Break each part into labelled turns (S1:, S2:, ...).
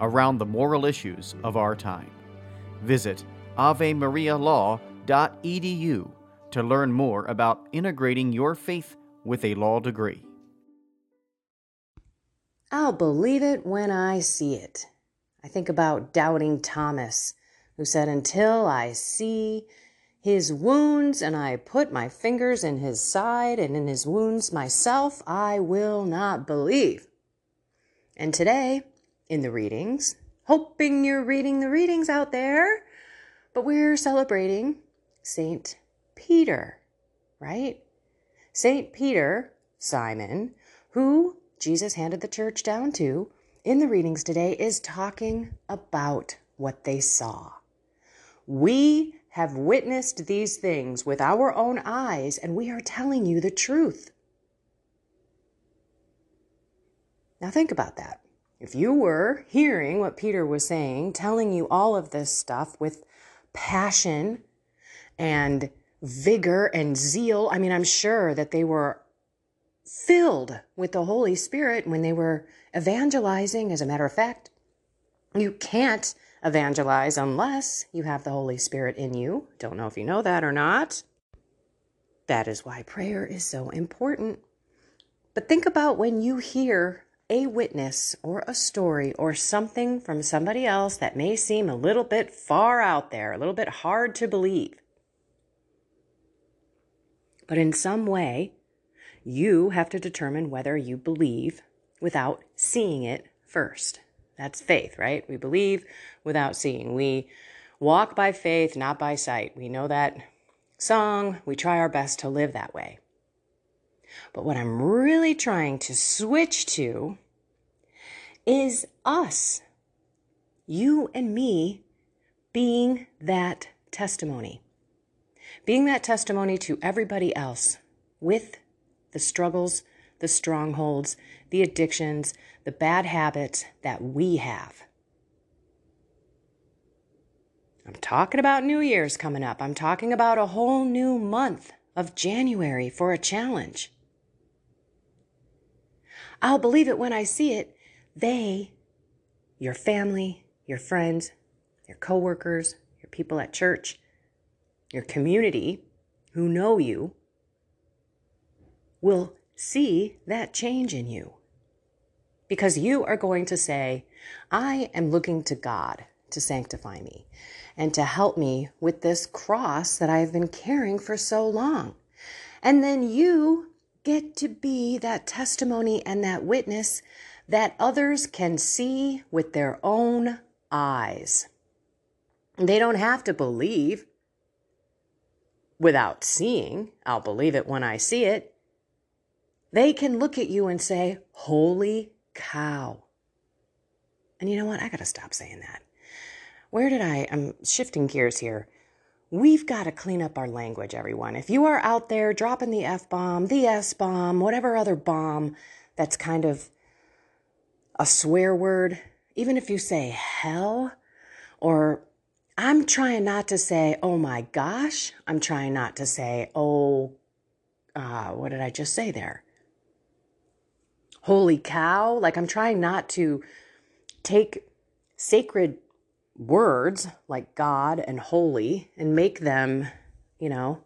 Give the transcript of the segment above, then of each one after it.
S1: around the moral issues of our time. Visit avemarialaw.edu to learn more about integrating your faith with a law degree.
S2: I'll believe it when I see it. I think about doubting Thomas, who said, Until I see his wounds and I put my fingers in his side and in his wounds myself, I will not believe. And today, in the readings, hoping you're reading the readings out there, but we're celebrating Saint Peter, right? Saint Peter, Simon, who Jesus handed the church down to, in the readings today is talking about what they saw. We have witnessed these things with our own eyes, and we are telling you the truth. Now, think about that. If you were hearing what Peter was saying, telling you all of this stuff with passion and vigor and zeal, I mean, I'm sure that they were filled with the Holy Spirit when they were evangelizing. As a matter of fact, you can't evangelize unless you have the Holy Spirit in you. Don't know if you know that or not. That is why prayer is so important. But think about when you hear a witness or a story or something from somebody else that may seem a little bit far out there, a little bit hard to believe. But in some way, you have to determine whether you believe without seeing it first. That's faith, right? We believe without seeing. We walk by faith, not by sight. We know that song. We try our best to live that way. But what I'm really trying to switch to is us, you and me, being that testimony. Being that testimony to everybody else with the struggles, the strongholds, the addictions, the bad habits that we have. I'm talking about New Year's coming up. I'm talking about a whole new month of January for a challenge. I'll believe it when I see it. They, your family, your friends, your coworkers, your people at church, your community who know you, will see that change in you. Because you are going to say, I am looking to God to sanctify me and to help me with this cross that I've been carrying for so long. And then you get to be that testimony and that witness that others can see with their own eyes. They don't have to believe without seeing. I'll believe it when I see it. They can look at you and say, Holy cow. And you know what? I got to stop saying that. Where did I? I'm shifting gears here. We've got to clean up our language, everyone. If you are out there dropping the F bomb, the S bomb, whatever other bomb that's kind of a swear word, even if you say hell, or I'm trying not to say, oh my gosh, I'm trying not to say, oh, uh, what did I just say there? holy cow. Like I'm trying not to take sacred words like God and holy and make them, you know,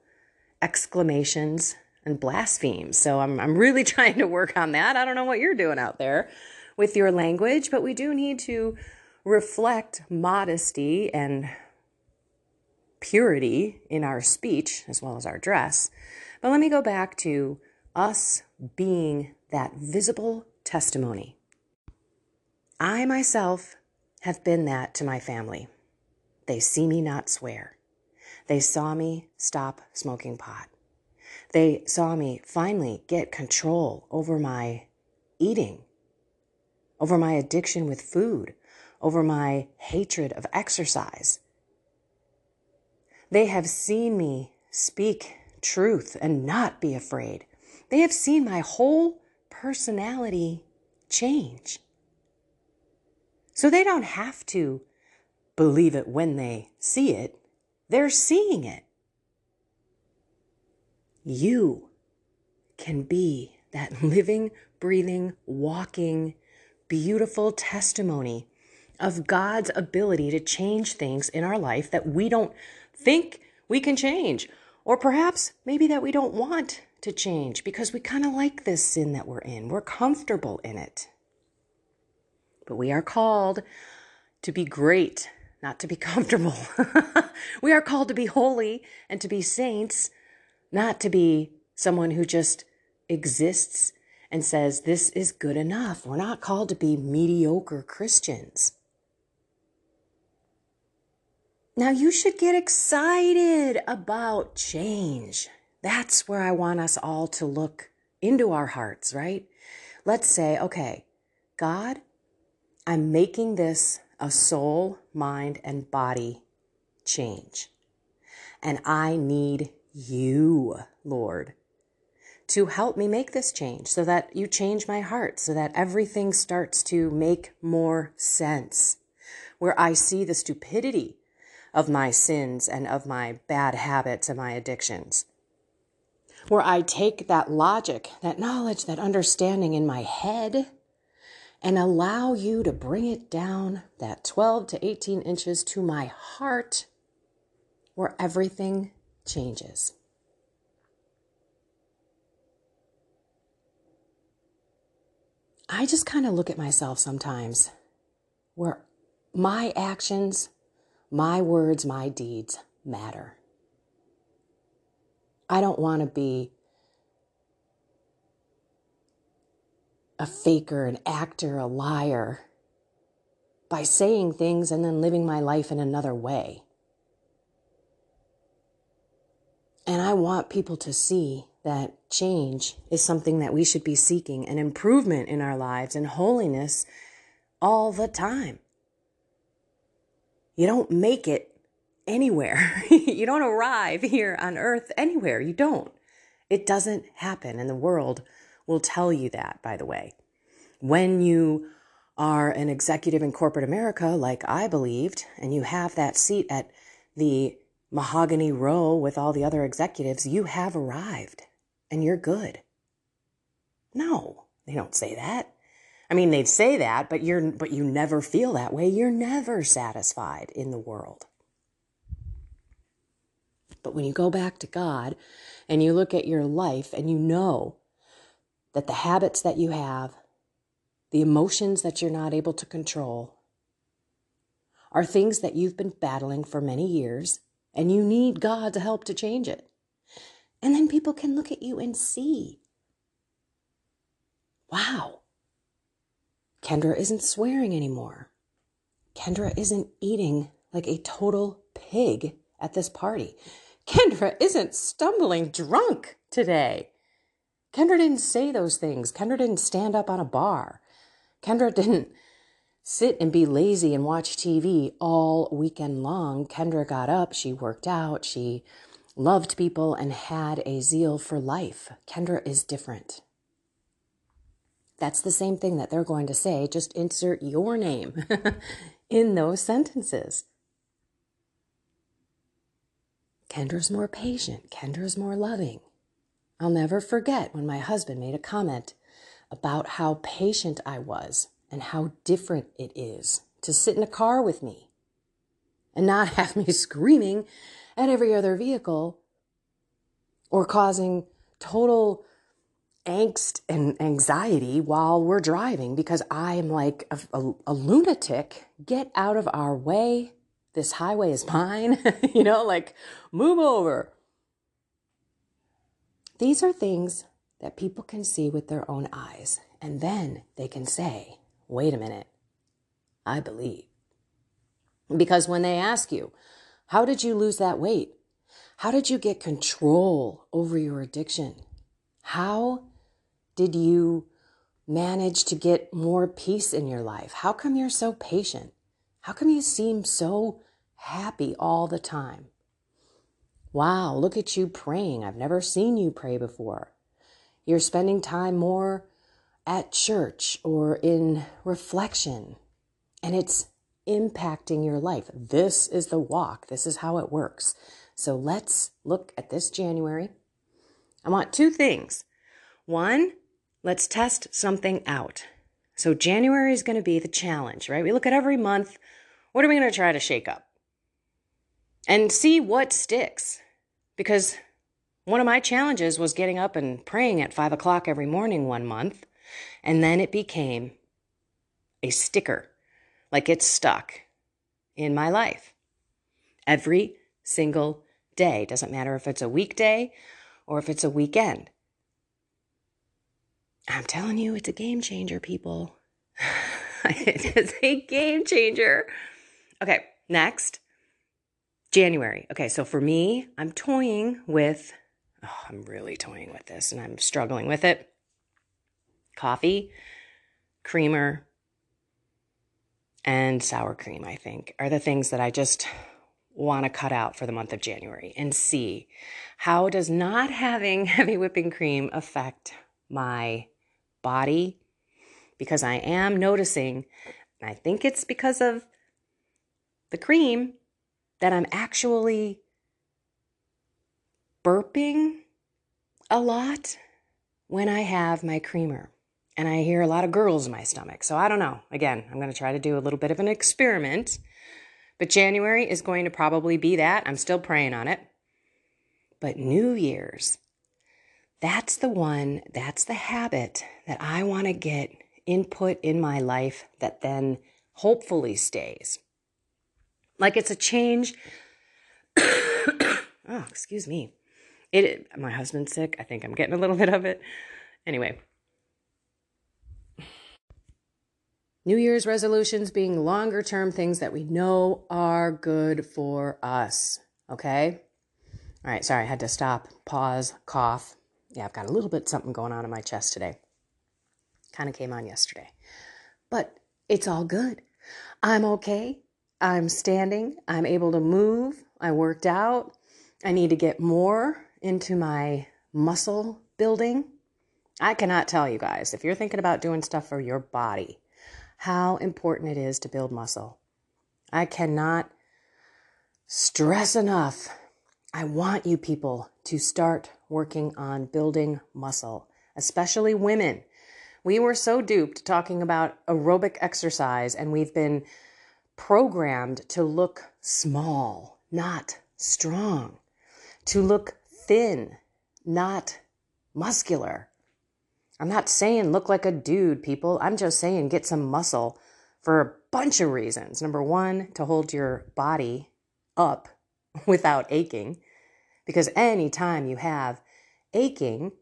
S2: exclamations and blasphemes. So I'm, I'm really trying to work on that. I don't know what you're doing out there with your language, but we do need to reflect modesty and purity in our speech as well as our dress. But let me go back to us being that visible testimony. I myself have been that to my family. They see me not swear. They saw me stop smoking pot. They saw me finally get control over my eating, over my addiction with food, over my hatred of exercise. They have seen me speak truth and not be afraid. They have seen my whole personality change. So they don't have to believe it when they see it, they're seeing it. You can be that living, breathing, walking, beautiful testimony of God's ability to change things in our life that we don't think we can change, or perhaps maybe that we don't want to change because we kind of like this sin that we're in. We're comfortable in it. But we are called to be great, not to be comfortable. we are called to be holy and to be saints, not to be someone who just exists and says, This is good enough. We're not called to be mediocre Christians. Now, you should get excited about change. That's where I want us all to look into our hearts, right? Let's say, okay, God, I'm making this a soul, mind, and body change. And I need you, Lord, to help me make this change so that you change my heart, so that everything starts to make more sense. Where I see the stupidity of my sins and of my bad habits and my addictions. Where I take that logic, that knowledge, that understanding in my head and allow you to bring it down that 12 to 18 inches to my heart where everything changes. I just kind of look at myself sometimes where my actions my words, my deeds matter. I don't want to be a faker, an actor, a liar by saying things and then living my life in another way. And I want people to see that change is something that we should be seeking, an improvement in our lives and holiness all the time. You don't make it anywhere. you don't arrive here on earth anywhere. You don't. It doesn't happen. in the world will tell you that, by the way. When you are an executive in corporate America, like I believed, and you have that seat at the mahogany row with all the other executives, you have arrived and you're good. No, they don't say that. I mean, they'd say that, but you're, but you never feel that way. You're never satisfied in the world. But when you go back to God and you look at your life and you know that the habits that you have, the emotions that you're not able to control, are things that you've been battling for many years and you need God's help to change it. And then people can look at you and see wow, Kendra isn't swearing anymore. Kendra isn't eating like a total pig at this party. Kendra isn't stumbling drunk today. Kendra didn't say those things. Kendra didn't stand up on a bar. Kendra didn't sit and be lazy and watch TV all weekend long. Kendra got up, she worked out, she loved people, and had a zeal for life. Kendra is different. That's the same thing that they're going to say. Just insert your name in those sentences. Kendra's more patient. Kendra's more loving. I'll never forget when my husband made a comment about how patient I was and how different it is to sit in a car with me and not have me screaming at every other vehicle or causing total angst and anxiety while we're driving because I am like a, a, a lunatic. Get out of our way. This highway is mine. you know, like move over. These are things that people can see with their own eyes. And then they can say, wait a minute, I believe. Because when they ask you, how did you lose that weight? How did you get control over your addiction? How did you manage to get more peace in your life? How come you're so patient? How come you seem so happy all the time? Wow, look at you praying. I've never seen you pray before. You're spending time more at church or in reflection, and it's impacting your life. This is the walk. This is how it works. So let's look at this January. I want two things. One, let's test something out. So January is going to be the challenge, right? We look at every month. What are we going to try to shake up? And see what sticks. Because one of my challenges was getting up and praying at five o'clock every morning one month. And then it became a sticker, like it's stuck in my life. Every single day. Doesn't matter if it's a weekday or if it's a weekend. I'm telling you, it's a game changer, people. it is a game changer. Okay, next, January. Okay, so for me, I'm toying with, oh, I'm really toying with this and I'm struggling with it. Coffee, creamer, and sour cream, I think, are the things that I just want to cut out for the month of January and see how does not having heavy whipping cream affect my body because I am noticing I think it's because of the cream that I'm actually burping a lot when I have my creamer. And I hear a lot of gurgles in my stomach. So I don't know. Again, I'm going to try to do a little bit of an experiment but January is going to probably be that. I'm still praying on it. But New Year's, that's the one, that's the habit that I want to get input in my life that then hopefully stays. Like it's a change. oh, excuse me. It my husband's sick. I think I'm getting a little bit of it. Anyway, New Year's resolutions being longer term things that we know are good for us. Okay? All right, sorry, I had to stop, pause, cough. Yeah, I've got a little bit something going on in my chest today. Kind of came on yesterday. But it's all good. I'm okay. I'm standing. I'm able to move. I worked out. I need to get more into my muscle building. I cannot tell you guys, if you're thinking about doing stuff for your body, how important it is to build muscle. I cannot stress enough. I want you people to start working on building muscle, especially women. We were so duped talking about aerobic exercise, and we've been programmed to look small, not strong, to look thin, not muscular. I'm not saying look like a dude, people. I'm just saying get some muscle for a bunch of reasons. Number one, to hold your body up without aching, because anytime you have aching,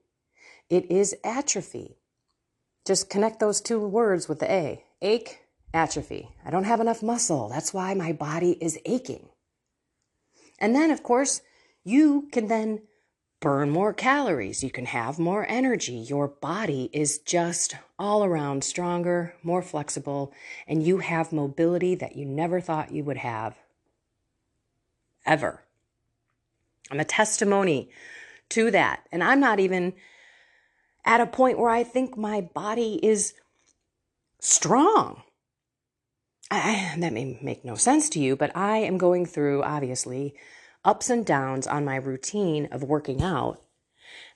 S2: it is atrophy. Just connect those two words with the A ache, atrophy. I don't have enough muscle. That's why my body is aching. And then, of course, you can then burn more calories, you can have more energy. Your body is just all around stronger, more flexible, and you have mobility that you never thought you would have. Ever. I'm a testimony to that. And I'm not even at a point where I think my body is strong. I, that may make no sense to you, but I am going through, obviously, ups and downs on my routine of working out,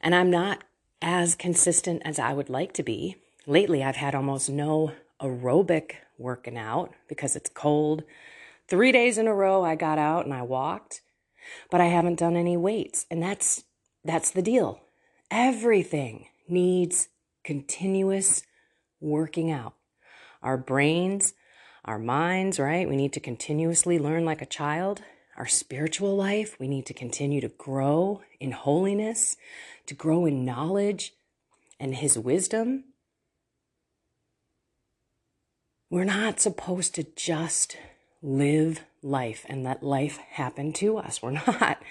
S2: and I'm not as consistent as I would like to be. Lately, I've had almost no aerobic working out because it's cold. Three days in a row, I got out and I walked, but I haven't done any weights, and that's that's the deal. Everything needs continuous working out. Our brains, our minds, right? We need to continuously learn like a child. Our spiritual life, we need to continue to grow in holiness, to grow in knowledge and His wisdom. We're not supposed to just live life and let life happen to us. We're not.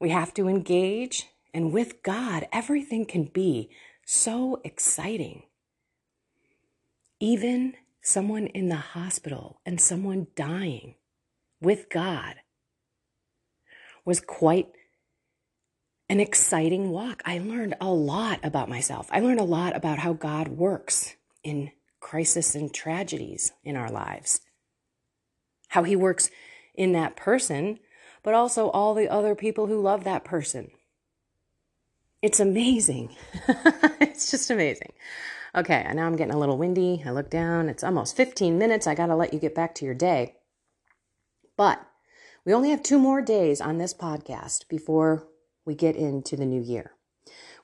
S2: We have to engage, and with God, everything can be so exciting. Even someone in the hospital and someone dying with God was quite an exciting walk. I learned a lot about myself. I learned a lot about how God works in crisis and tragedies in our lives, how He works in that person, but also all the other people who love that person. It's amazing. it's just amazing. Okay, now I'm getting a little windy. I look down. It's almost 15 minutes. I got to let you get back to your day. But we only have two more days on this podcast before we get into the new year.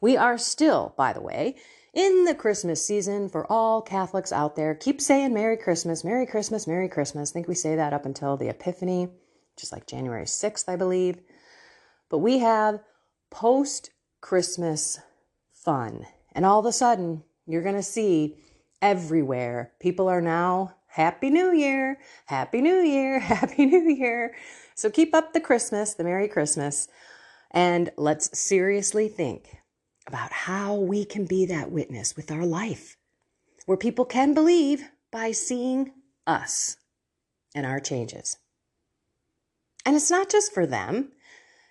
S2: We are still, by the way, in the Christmas season for all Catholics out there. Keep saying Merry Christmas, Merry Christmas, Merry Christmas. I think we say that up until the Epiphany, just like January 6th, I believe. But we have post Christmas fun. And all of a sudden, you're going to see everywhere people are now Happy New Year, Happy New Year, Happy New Year. So keep up the Christmas, the Merry Christmas, and let's seriously think about how we can be that witness with our life, where people can believe by seeing us and our changes. And it's not just for them,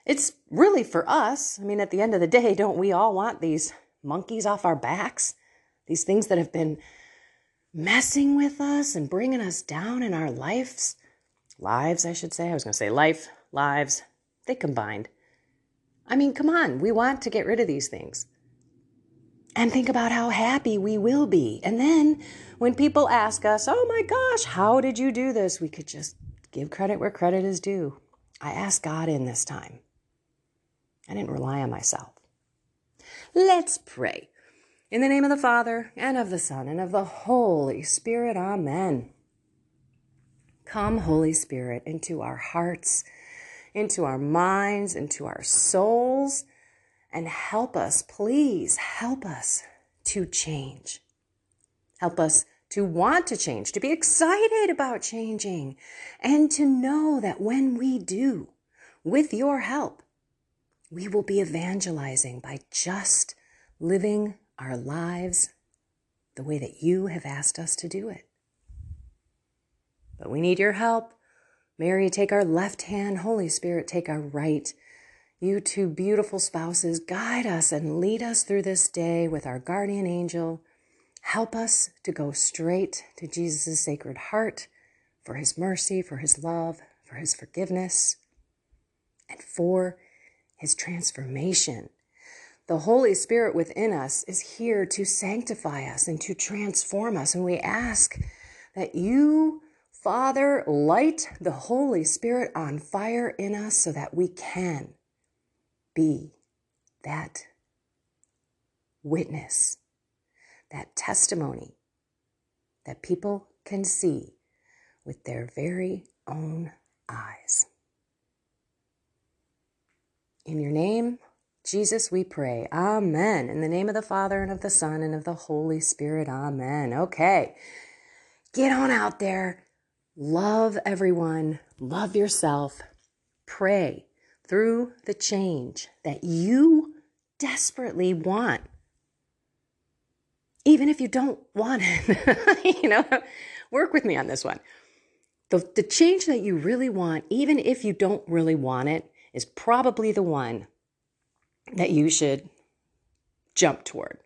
S2: it's really for us. I mean, at the end of the day, don't we all want these monkeys off our backs? These things that have been messing with us and bringing us down in our lives? Lives, I should say. I was going to say life, lives, they combined. I mean, come on, we want to get rid of these things. And think about how happy we will be. And then when people ask us, oh my gosh, how did you do this? We could just give credit where credit is due. I asked God in this time. I didn't rely on myself. Let's pray. In the name of the Father, and of the Son, and of the Holy Spirit, Amen. Come, Holy Spirit, into our hearts into our minds, into our souls, and help us, please help us to change. Help us to want to change, to be excited about changing, and to know that when we do, with your help, we will be evangelizing by just living our lives the way that you have asked us to do it. But we need your help. Mary, take our left hand. Holy Spirit, take our right. You two beautiful spouses, guide us and lead us through this day with our guardian angel. Help us to go straight to Jesus' sacred heart for his mercy, for his love, for his forgiveness, and for his transformation. The Holy Spirit within us is here to sanctify us and to transform us. And we ask that you Father, light the Holy Spirit on fire in us so that we can be that witness, that testimony that people can see with their very own eyes. In your name, Jesus, we pray. Amen. In the name of the Father and of the Son and of the Holy Spirit. Amen. Okay. Get on out there Love everyone, love yourself, pray through the change that you desperately want. Even if you don't want it, you know, work with me on this one. The, the change that you really want, even if you don't really want it, is probably the one that you should jump toward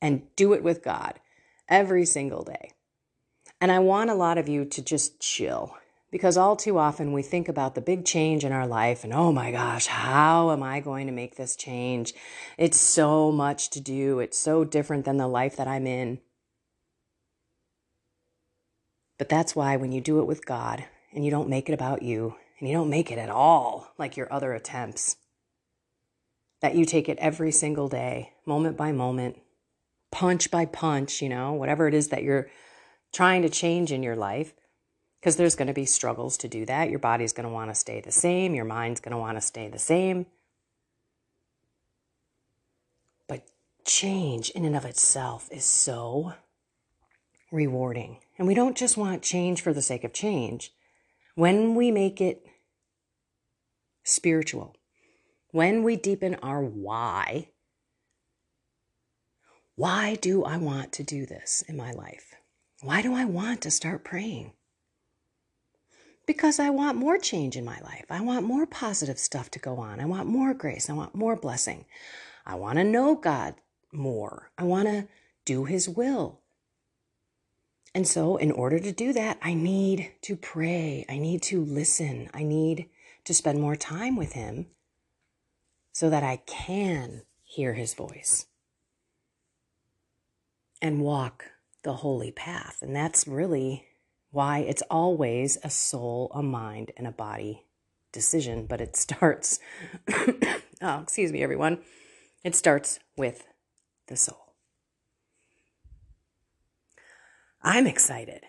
S2: and do it with God every single day. And I want a lot of you to just chill because all too often we think about the big change in our life and oh my gosh, how am I going to make this change? It's so much to do. It's so different than the life that I'm in. But that's why when you do it with God and you don't make it about you and you don't make it at all like your other attempts, that you take it every single day, moment by moment, punch by punch, you know, whatever it is that you're trying to change in your life, because there's going to be struggles to do that. Your body's going to want to stay the same, your mind's going to want to stay the same. But change in and of itself is so rewarding. And we don't just want change for the sake of change. When we make it spiritual, when we deepen our why, why do I want to do this in my life? Why do I want to start praying? Because I want more change in my life. I want more positive stuff to go on. I want more grace. I want more blessing. I want to know God more. I want to do His will. And so, in order to do that, I need to pray. I need to listen. I need to spend more time with Him so that I can hear His voice and walk the holy path. And that's really why it's always a soul, a mind, and a body decision. But it starts, oh, excuse me, everyone. It starts with the soul. I'm excited.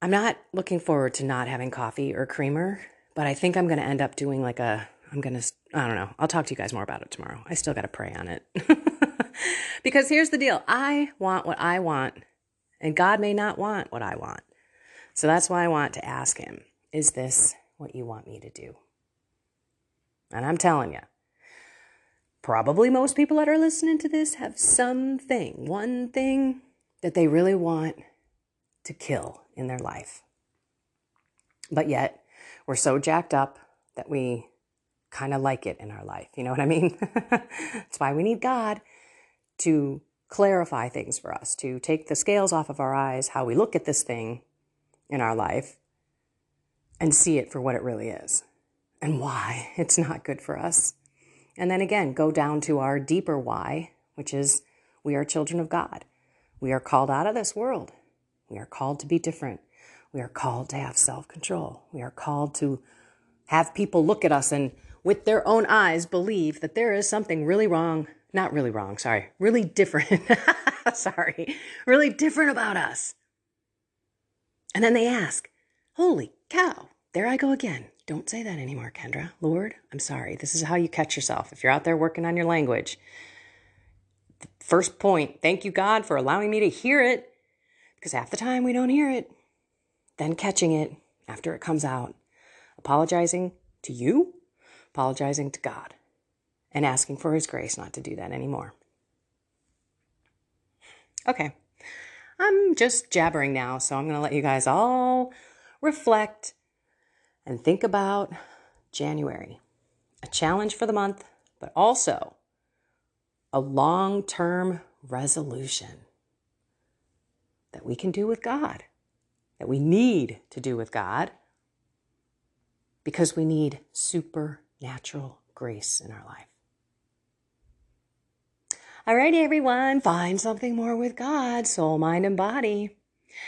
S2: I'm not looking forward to not having coffee or creamer, but I think I'm going to end up doing like a, I'm going to, I don't know. I'll talk to you guys more about it tomorrow. I still got to pray on it. because here's the deal I want what I want, and God may not want what I want. So that's why I want to ask Him Is this what you want me to do? And I'm telling you, probably most people that are listening to this have something, one thing that they really want to kill in their life. But yet, we're so jacked up that we kind of like it in our life. You know what I mean? That's why we need God to clarify things for us, to take the scales off of our eyes, how we look at this thing in our life, and see it for what it really is and why it's not good for us. And then again, go down to our deeper why, which is we are children of God. We are called out of this world. We are called to be different. We are called to have self control. We are called to have people look at us and, with their own eyes, believe that there is something really wrong not really wrong, sorry, really different. sorry, really different about us. And then they ask, Holy cow, there I go again. Don't say that anymore, Kendra. Lord, I'm sorry. This is how you catch yourself. If you're out there working on your language, first point, thank you, God, for allowing me to hear it, because half the time we don't hear it. Then catching it after it comes out, apologizing to you, apologizing to God and asking for His grace not to do that anymore. Okay, I'm just jabbering now, so I'm going to let you guys all reflect and think about January. A challenge for the month, but also a long term resolution that we can do with God, that we need to do with God, because we need supernatural grace in our life. Alrighty, everyone, find something more with God, soul, mind, and body,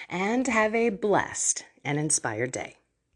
S2: and have a blessed and inspired day.